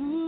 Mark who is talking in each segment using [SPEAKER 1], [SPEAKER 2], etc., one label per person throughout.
[SPEAKER 1] Ooh.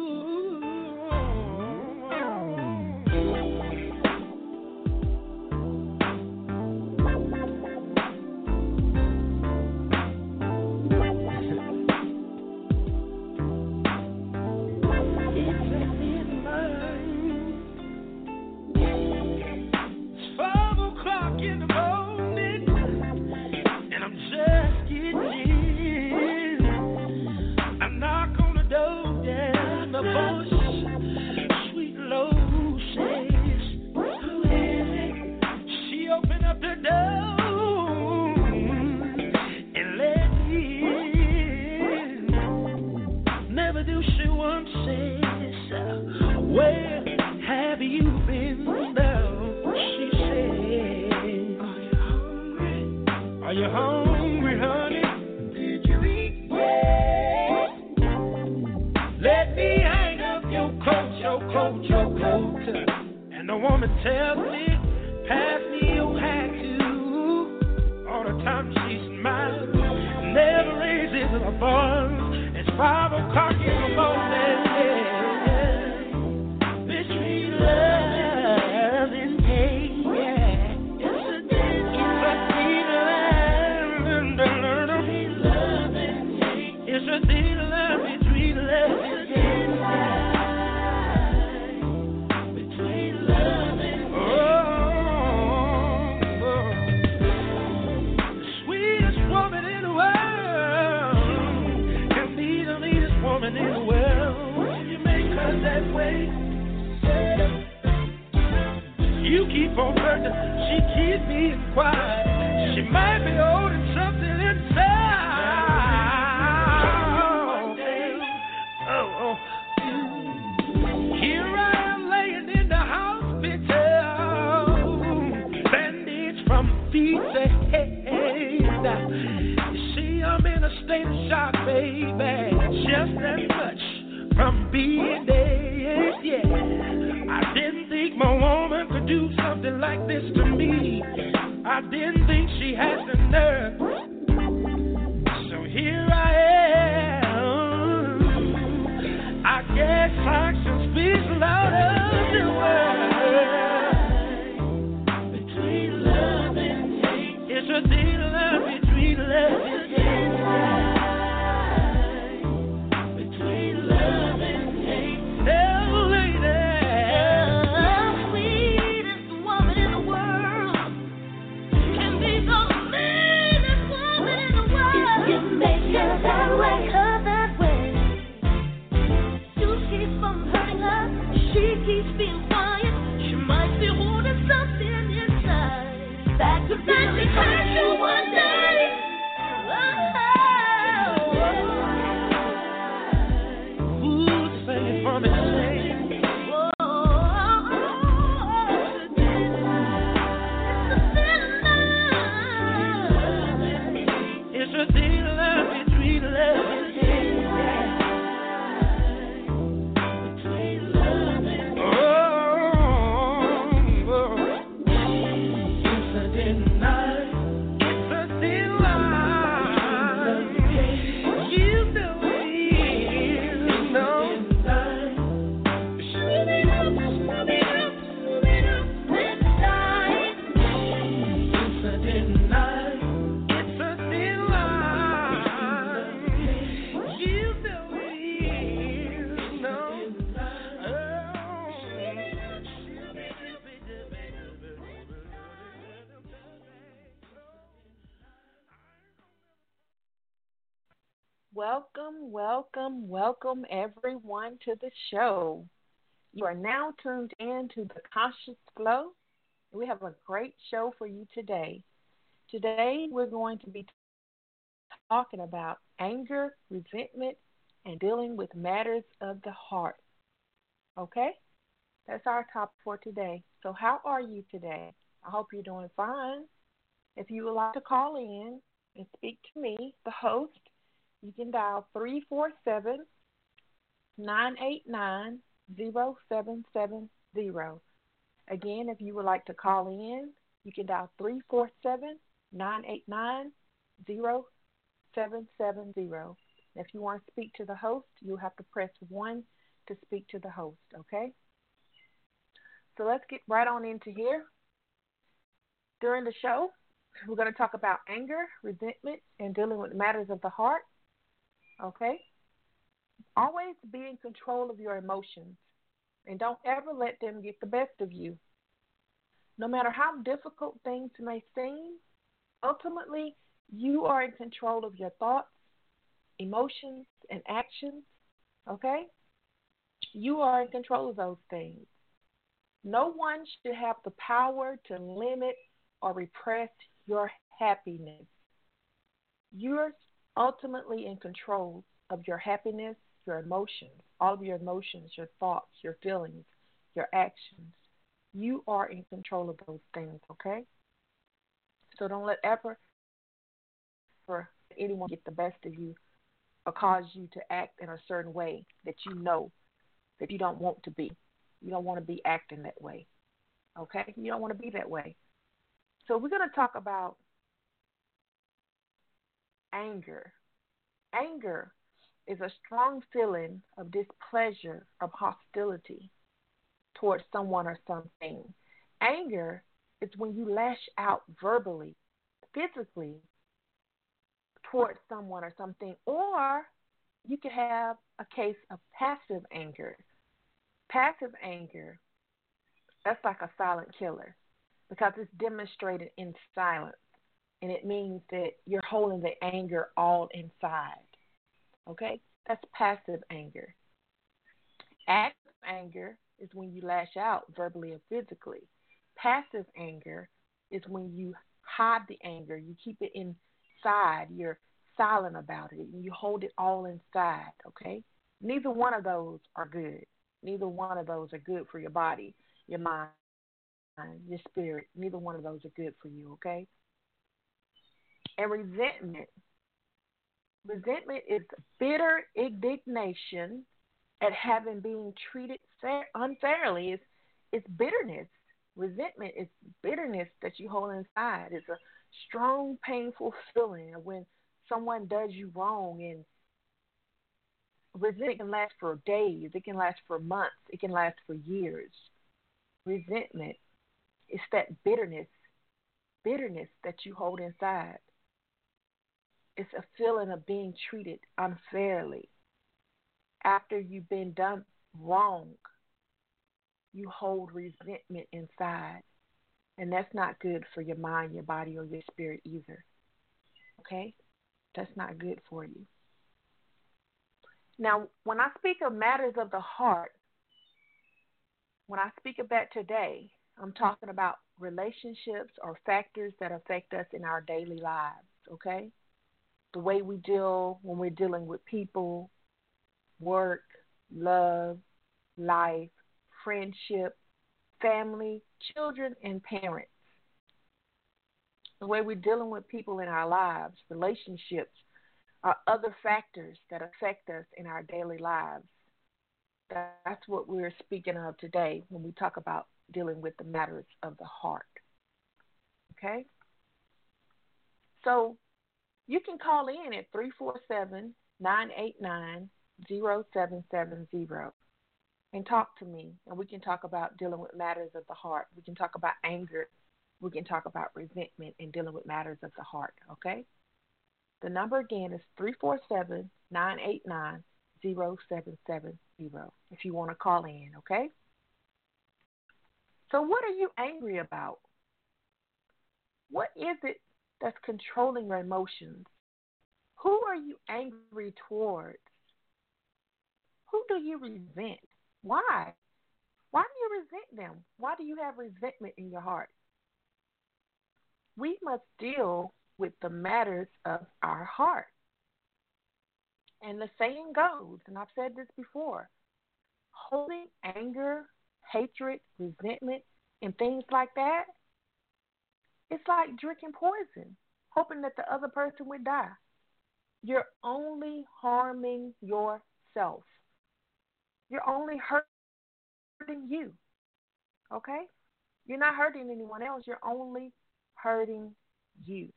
[SPEAKER 1] I didn't think my woman could do something like this to me. I didn't think she had the nerve.
[SPEAKER 2] Welcome, welcome, welcome everyone to the show. You are now tuned in to the Conscious Flow. We have a great show for you today. Today we're going to be talking about anger, resentment, and dealing with matters of the heart. Okay? That's our topic for today. So, how are you today? I hope you're doing fine. If you would like to call in and speak to me, the host, you can dial 347 989 0770. Again, if you would like to call in, you can dial 347 989 0770. If you want to speak to the host, you'll have to press 1 to speak to the host, okay? So let's get right on into here. During the show, we're going to talk about anger, resentment, and dealing with matters of the heart, okay? Always be in control of your emotions and don't ever let them get the best of you. No matter how difficult things may seem, ultimately, you are in control of your thoughts, emotions, and actions, okay? You are in control of those things. No one should have the power to limit or repress your happiness. You're ultimately in control of your happiness, your emotions, all of your emotions, your thoughts, your feelings, your actions. You are in control of those things, okay? So don't let ever for anyone get the best of you or cause you to act in a certain way that you know that you don't want to be. You don't want to be acting that way. Okay? You don't want to be that way. So we're going to talk about anger. Anger is a strong feeling of displeasure, of hostility towards someone or something. Anger is when you lash out verbally, physically towards someone or something, or you could have a case of passive anger. Passive anger, that's like a silent killer because it's demonstrated in silence. And it means that you're holding the anger all inside. Okay? That's passive anger. Active anger is when you lash out verbally or physically. Passive anger is when you hide the anger, you keep it inside, you're silent about it, you hold it all inside, okay? Neither one of those are good. Neither one of those are good for your body, your mind, your spirit. Neither one of those are good for you, okay? And resentment. Resentment is bitter indignation at having been treated fair, unfairly. It's, it's bitterness. Resentment is bitterness that you hold inside. It's a strong, painful feeling of when someone does you wrong and resentment can last for days, it can last for months, it can last for years. Resentment is that bitterness, bitterness that you hold inside. It's a feeling of being treated unfairly. After you've been done wrong, you hold resentment inside. And that's not good for your mind, your body, or your spirit either. Okay? That's not good for you. Now, when I speak of matters of the heart, when I speak about today, I'm talking about relationships or factors that affect us in our daily lives, okay? The way we deal when we're dealing with people, work, love, life, friendship, family, children, and parents. The way we're dealing with people in our lives, relationships, are other factors that affect us in our daily lives. That's what we're speaking of today when we talk about dealing with the matters of the heart. Okay? So you can call in at 347 989 0770 and talk to me, and we can talk about dealing with matters of the heart. We can talk about anger. We can talk about resentment and dealing with matters of the heart. Okay? The number again is 347 989 0770 if you want to call in. Okay? So, what are you angry about? What is it that's controlling your emotions? Who are you angry towards? Who do you resent? Why? Why do you resent them? Why do you have resentment in your heart? we must deal with the matters of our heart. And the saying goes, and I've said this before holding anger, hatred, resentment, and things like that, it's like drinking poison, hoping that the other person would die. You're only harming yourself. You're only hurting you. Okay? You're not hurting anyone else. You're only hurting you.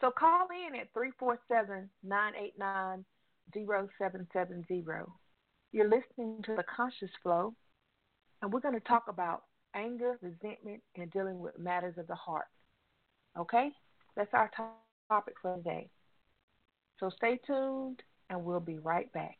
[SPEAKER 2] So call in at 347 989 0770. You're listening to the Conscious Flow, and we're going to talk about anger, resentment, and dealing with matters of the heart. Okay? That's our topic for today. So stay tuned, and we'll be right back.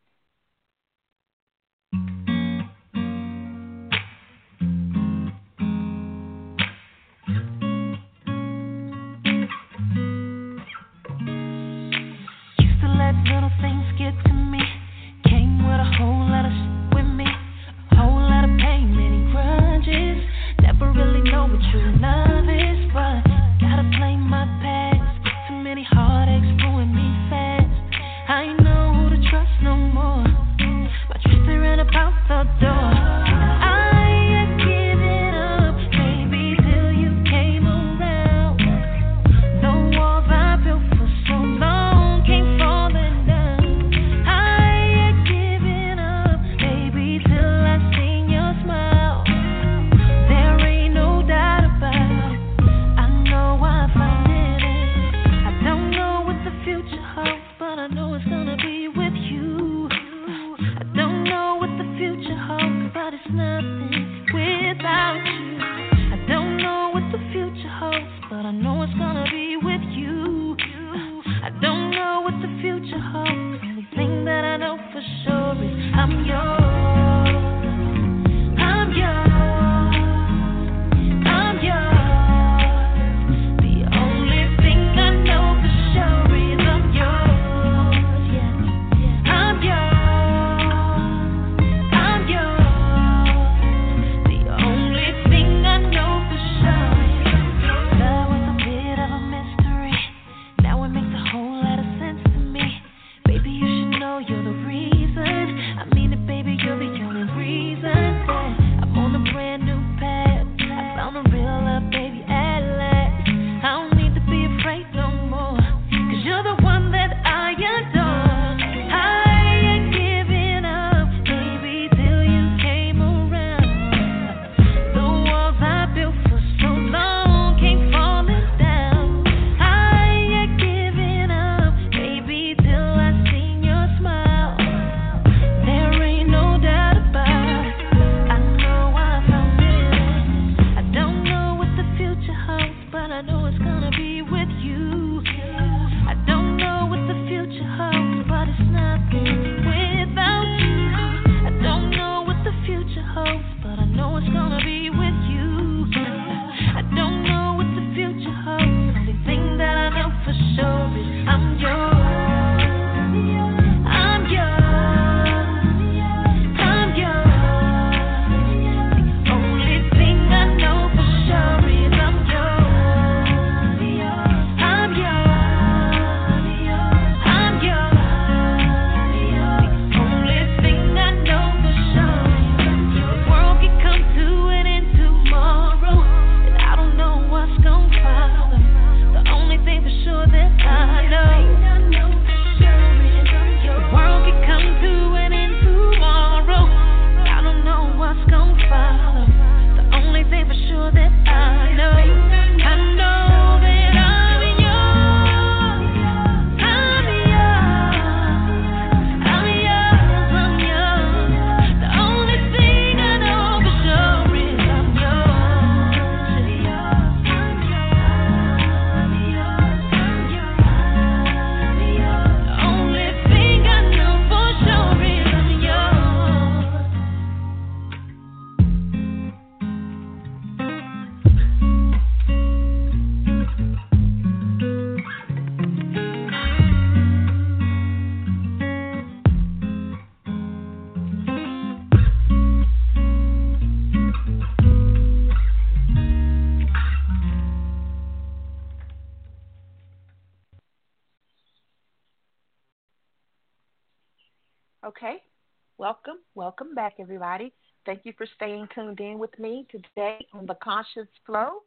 [SPEAKER 2] Welcome. Welcome back, everybody. Thank you for staying tuned in with me today on the Conscious Flow.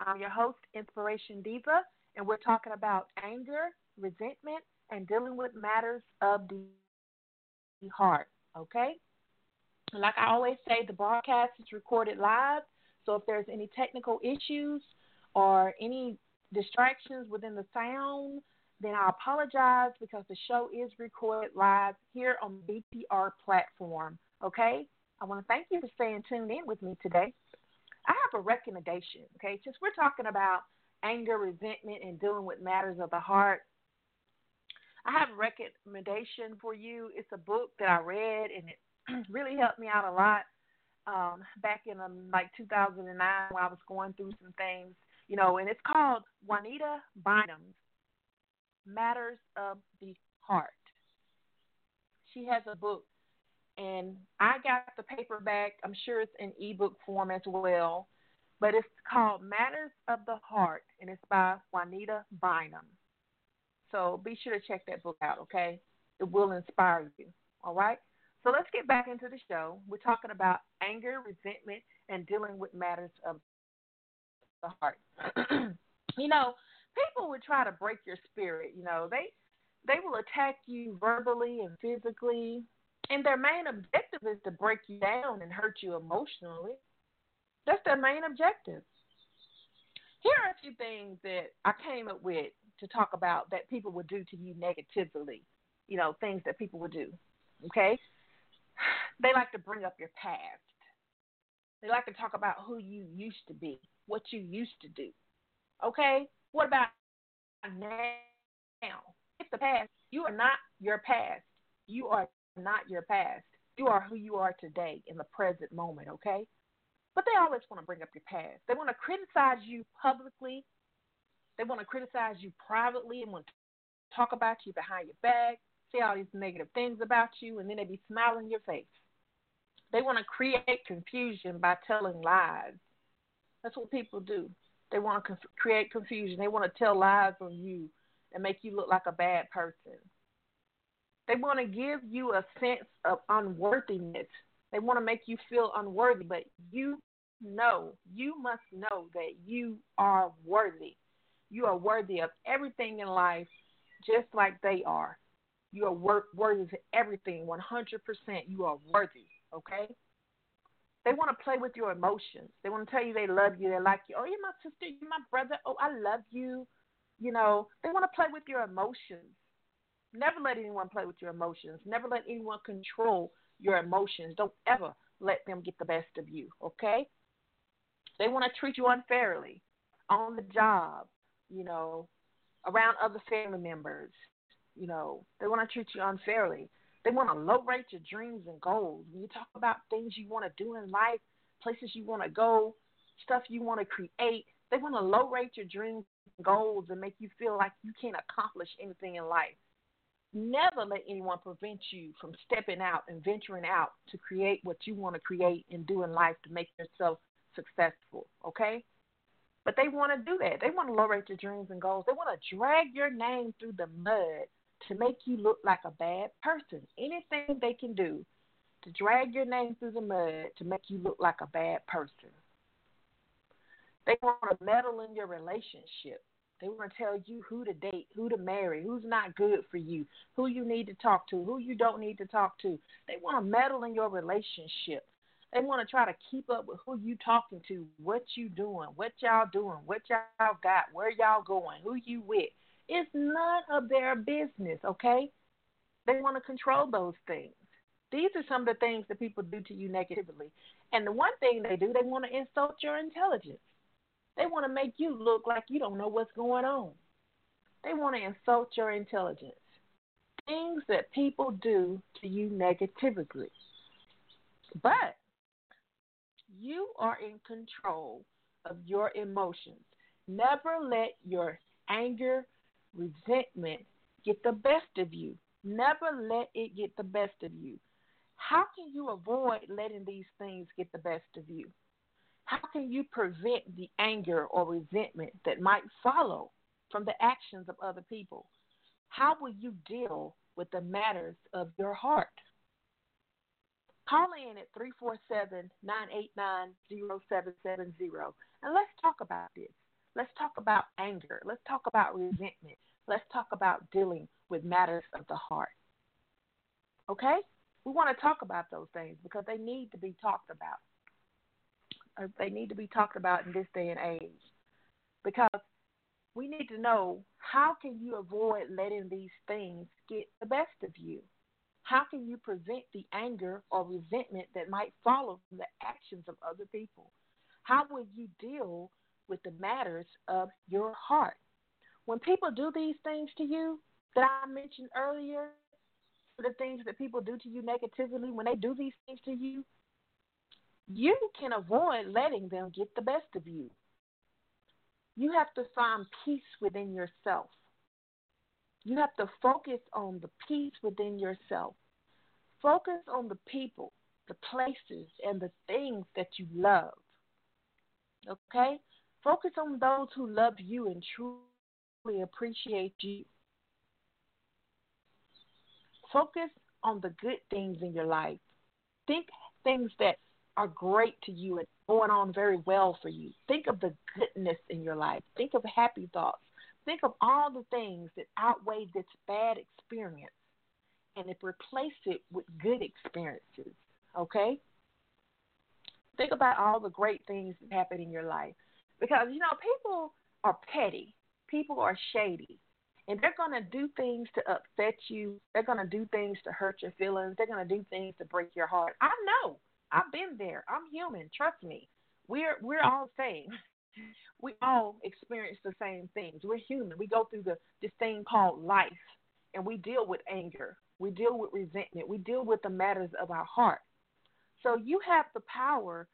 [SPEAKER 2] I'm your host, Inspiration Diva, and we're talking about anger, resentment, and dealing with matters of the heart. Okay? Like I always say, the broadcast is recorded live, so if there's any technical issues or any distractions within the sound, then I apologize because the show is recorded live here on BTR platform. Okay? I want to thank you for staying tuned in with me today. I have a recommendation, okay? Since we're talking about anger, resentment, and dealing with matters of the heart, I have a recommendation for you. It's a book that I read, and it really helped me out a lot um, back in um, like 2009 when I was going through some things, you know, and it's called Juanita Bynum's Matters of the Heart. She has a book, and I got the paperback. I'm sure it's in ebook form as well, but it's called Matters of the Heart, and it's by Juanita Bynum. So be sure to check that book out, okay? It will inspire you, all right? So let's get back into the show. We're talking about anger, resentment, and dealing with matters of the heart. you know, people would try to break your spirit. You know, they they will attack you verbally and physically, and their main objective is to break you down and hurt you emotionally. That's their main objective. Here are a few things that I came up with to talk about that people would do to you negatively. You know, things that people would do. Okay? They like to bring up your past. They like to talk about who you used to be, what you used to do. Okay? What about now? It's the past. You are not your past. You are not your past. You are who you are today in the present moment, okay? But they always want to bring up your past. They want to criticize you publicly. They want to criticize you privately and want to talk about you behind your back, say all these negative things about you, and then they be smiling in your face. They want to create confusion by telling lies. That's what people do. They want to conf- create confusion. They want to tell lies on you and make you look like a bad person. They want to give you a sense of unworthiness. They want to make you feel unworthy, but you know, you must know that you are worthy. You are worthy of everything in life just like they are. You are wor- worthy of everything 100%. You are worthy, okay? They want to play with your emotions. They want to tell you they love you, they like you. Oh, you're my sister, you're my brother. Oh, I love you. You know, they want to play with your emotions. Never let anyone play with your emotions. Never let anyone control your emotions. Don't ever let them get the best of you, okay? They want to treat you unfairly on the job, you know, around other family members. You know, they want to treat you unfairly. They want to low rate your dreams and goals. When you talk about things you want to do in life, places you want to go, stuff you want to create, they want to low rate your dreams and goals and make you feel like you can't accomplish anything in life. Never let anyone prevent you from stepping out and venturing out to create what you want to create and do in life to make yourself successful, okay? But they want to do that. They want to low rate your dreams and goals. They want to drag your name through the mud to make you look like a bad person. Anything they can do to drag your name through the mud to make you look like a bad person. They want to meddle in your relationship. They want to tell you who to date, who to marry, who's not good for you, who you need to talk to, who you don't need to talk to. They want to meddle in your relationship. They want to try to keep up with who you talking to, what you doing, what y'all doing, what y'all got, where y'all going, who you with. It's none of their business, okay? They want to control those things. These are some of the things that people do to you negatively. And the one thing they do, they want to insult your intelligence. They want to make you look like you don't know what's going on. They want to insult your intelligence. Things that people do to you negatively. But you are in control of your emotions. Never let your anger, resentment get the best of you. Never let it get the best of you. How can you avoid letting these things get the best of you? How can you prevent the anger or resentment that might follow from the actions of other people? How will you deal with the matters of your heart? Call in at 347 989 0770 and let's talk about this. Let's talk about anger. Let's talk about resentment. Let's talk about dealing with matters of the heart. Okay? We want to talk about those things because they need to be talked about. Uh, they need to be talked about in this day and age because we need to know how can you avoid letting these things get the best of you? How can you prevent the anger or resentment that might follow from the actions of other people? How will you deal with the matters of your heart? When people do these things to you that I mentioned earlier, the things that people do to you negatively, when they do these things to you, you can avoid letting them get the best of you. You have to find peace within yourself. You have to focus on the peace within yourself. Focus on the people, the places, and the things that you love. Okay? Focus on those who love you and truly appreciate you. Focus on the good things in your life. Think things that are great to you and going on very well for you. Think of the goodness in your life. Think of happy thoughts. Think of all the things that outweigh this bad experience and replace it with good experiences. Okay? Think about all the great things that happen in your life. Because, you know, people are petty, people are shady, and they're going to do things to upset you. They're going to do things to hurt your feelings. They're going to do things to break your heart. I know. I've been there. I'm human. Trust me. We're we're all the same. We all experience the same things. We're human. We go through the this thing called life, and we deal with anger. We deal with resentment. We deal with the matters of our heart. So you have the power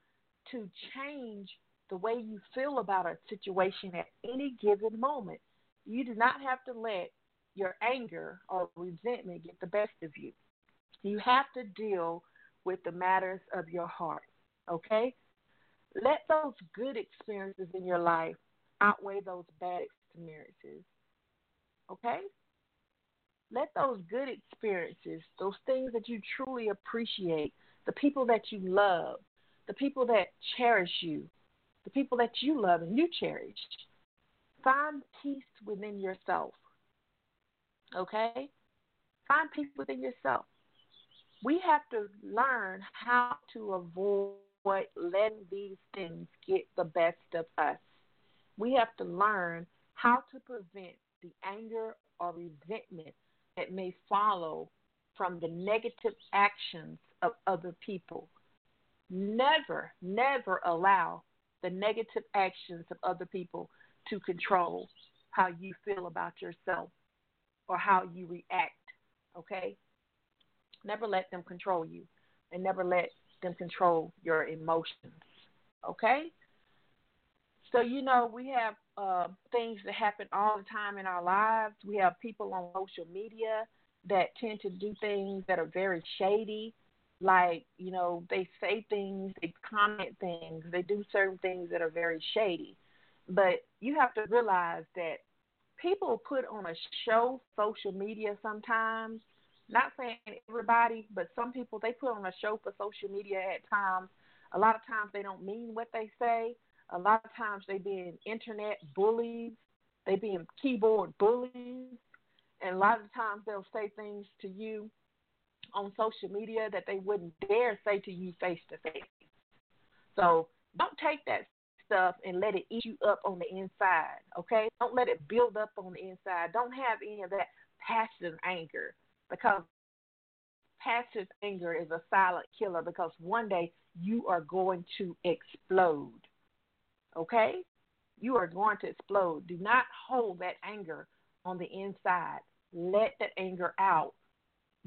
[SPEAKER 2] to change the way you feel about a situation at any given moment. You do not have to let your anger or resentment get the best of you. You have to deal with the matters of your heart. Okay? Let those good experiences in your life outweigh those bad experiences. Okay? Let those good experiences, those things that you truly appreciate, the people that you love, the people that cherish you, the people that you love and you cherish. Find peace within yourself. Okay? Find peace within yourself. We have to learn how to avoid letting these things get the best of us. We have to learn how to prevent the anger or resentment that may follow from the negative actions of other people. Never, never allow the negative actions of other people to control how you feel about yourself or how you react. Okay? Never let them control you and never let them control your emotions. Okay? So, you know, we have uh, things that happen all the time in our lives. We have people on social media that tend to do things that are very shady like you know they say things they comment things they do certain things that are very shady. But you have to realize that people put on a show social media sometimes not saying everybody but some people they put on a show for social media at times. A lot of times they don't mean what they say. A lot of times they being internet bullies they being keyboard bullies. And a lot of times they'll say things to you on social media that they wouldn't dare say to you face to face. So don't take that stuff and let it eat you up on the inside, okay? Don't let it build up on the inside. Don't have any of that passive anger because passive anger is a silent killer because one day you are going to explode. Okay? You are going to explode. Do not hold that anger on the inside. Let that anger out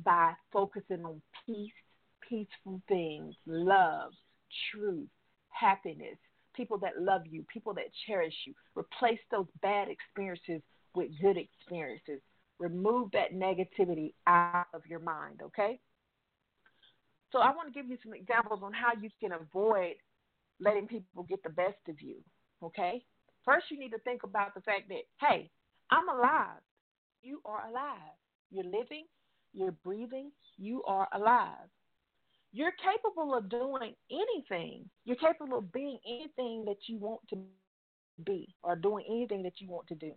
[SPEAKER 2] by focusing on peace, peaceful things, love, truth, happiness, people that love you, people that cherish you. Replace those bad experiences with good experiences. Remove that negativity out of your mind, okay? So I want to give you some examples on how you can avoid letting people get the best of you, okay? First, you need to think about the fact that, hey, I'm alive. You are alive. You're living, you're breathing, you are alive. You're capable of doing anything. You're capable of being anything that you want to be or doing anything that you want to do.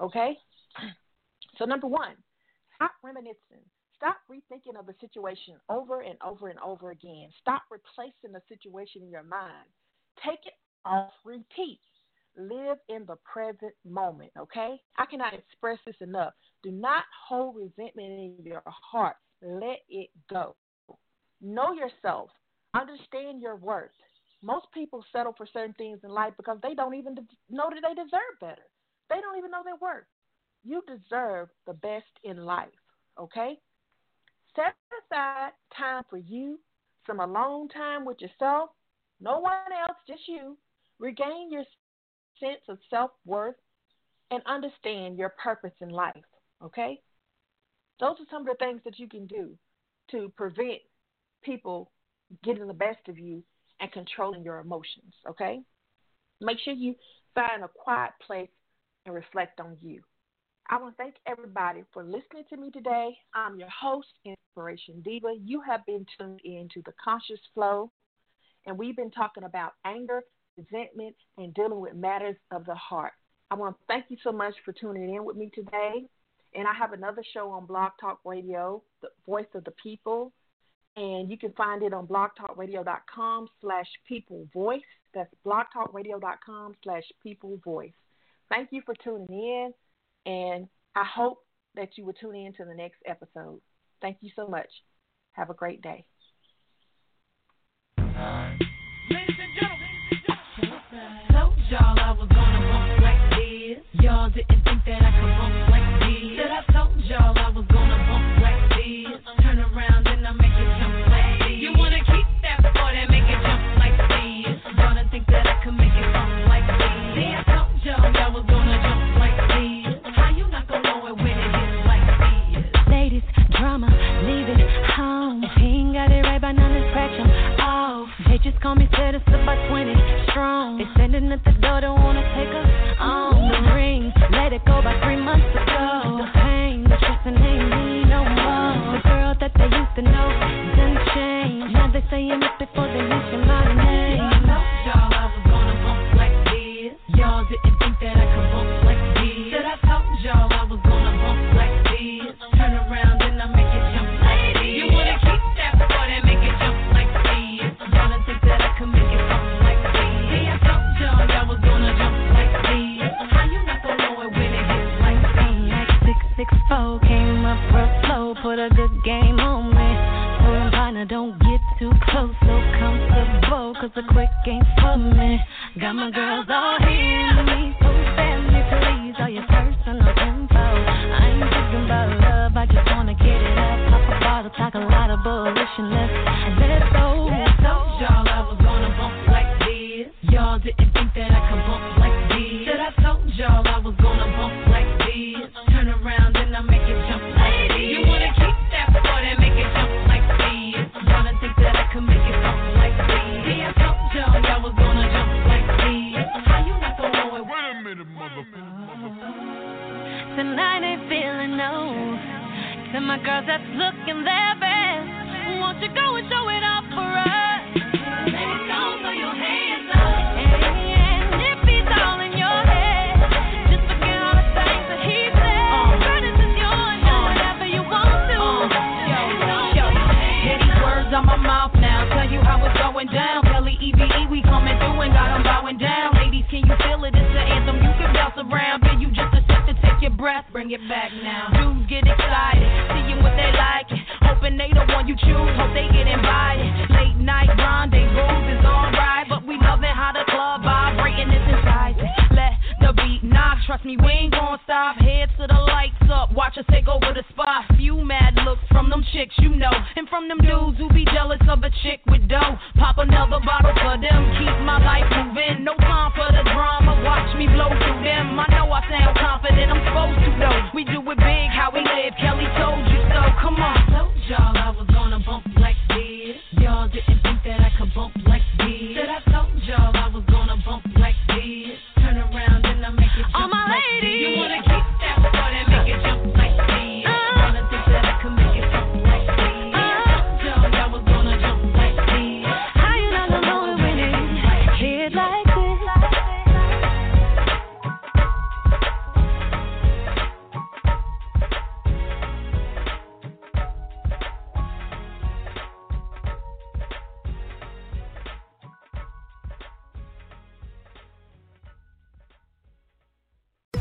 [SPEAKER 2] Okay? So, number one, stop reminiscing. Stop rethinking of the situation over and over and over again. Stop replacing the situation in your mind. Take it off repeat. Live in the present moment, okay? I cannot express this enough. Do not hold resentment in your heart. Let it go. Know yourself. Understand your worth. Most people settle for certain things in life because they don't even know that they deserve better. They don't even know their worth. You deserve the best in life, okay? Set aside time for you, some alone time with yourself, no one else, just you. Regain your sense of self worth and understand your purpose in life, okay? Those are some of the things that you can do to prevent people getting the best of you and controlling your emotions, okay? Make sure you find a quiet place and reflect on you. I want to thank everybody for listening to me today. I'm your host, Inspiration Diva. You have been tuned in to the Conscious Flow, and we've been talking about anger, resentment, and dealing with matters of the heart. I want to thank you so much for tuning in with me today. And I have another show on Blog Talk Radio, The Voice of the People. And you can find it on blogtalkradio.com slash people voice. That's blogtalkradio.com slash people voice. Thank you for tuning in. And I hope that you will tune in to the next episode. Thank you so much. Have a great day.
[SPEAKER 3] Ladies and gentlemen, told y'all I was gonna bump like this. Y'all didn't think that I could bump like y'all I was
[SPEAKER 4] I'm don't get too close, so comfortable, cause a quick ain't for me. Got my girls all here, me, so send me please all your personal info. I ain't thinking about love, I just wanna get it up, pop a bottle, talk a lot of bullshit, let's girls that's looking their best, won't you go and show it off for us?
[SPEAKER 3] Ladies, don't throw your hands up.
[SPEAKER 4] And if he's all in your head, just forget all the things that he said. Uh. This is yours, do whatever you want to. Uh.
[SPEAKER 3] Yo, yo, hear these words on my mouth now. Tell you how it's going down. Kelly we coming through and got bowing down. Ladies, can you feel it? It's the anthem you can bounce around. Then you just a to take your breath. Bring it back now. The one you choose. Hope they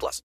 [SPEAKER 5] plus.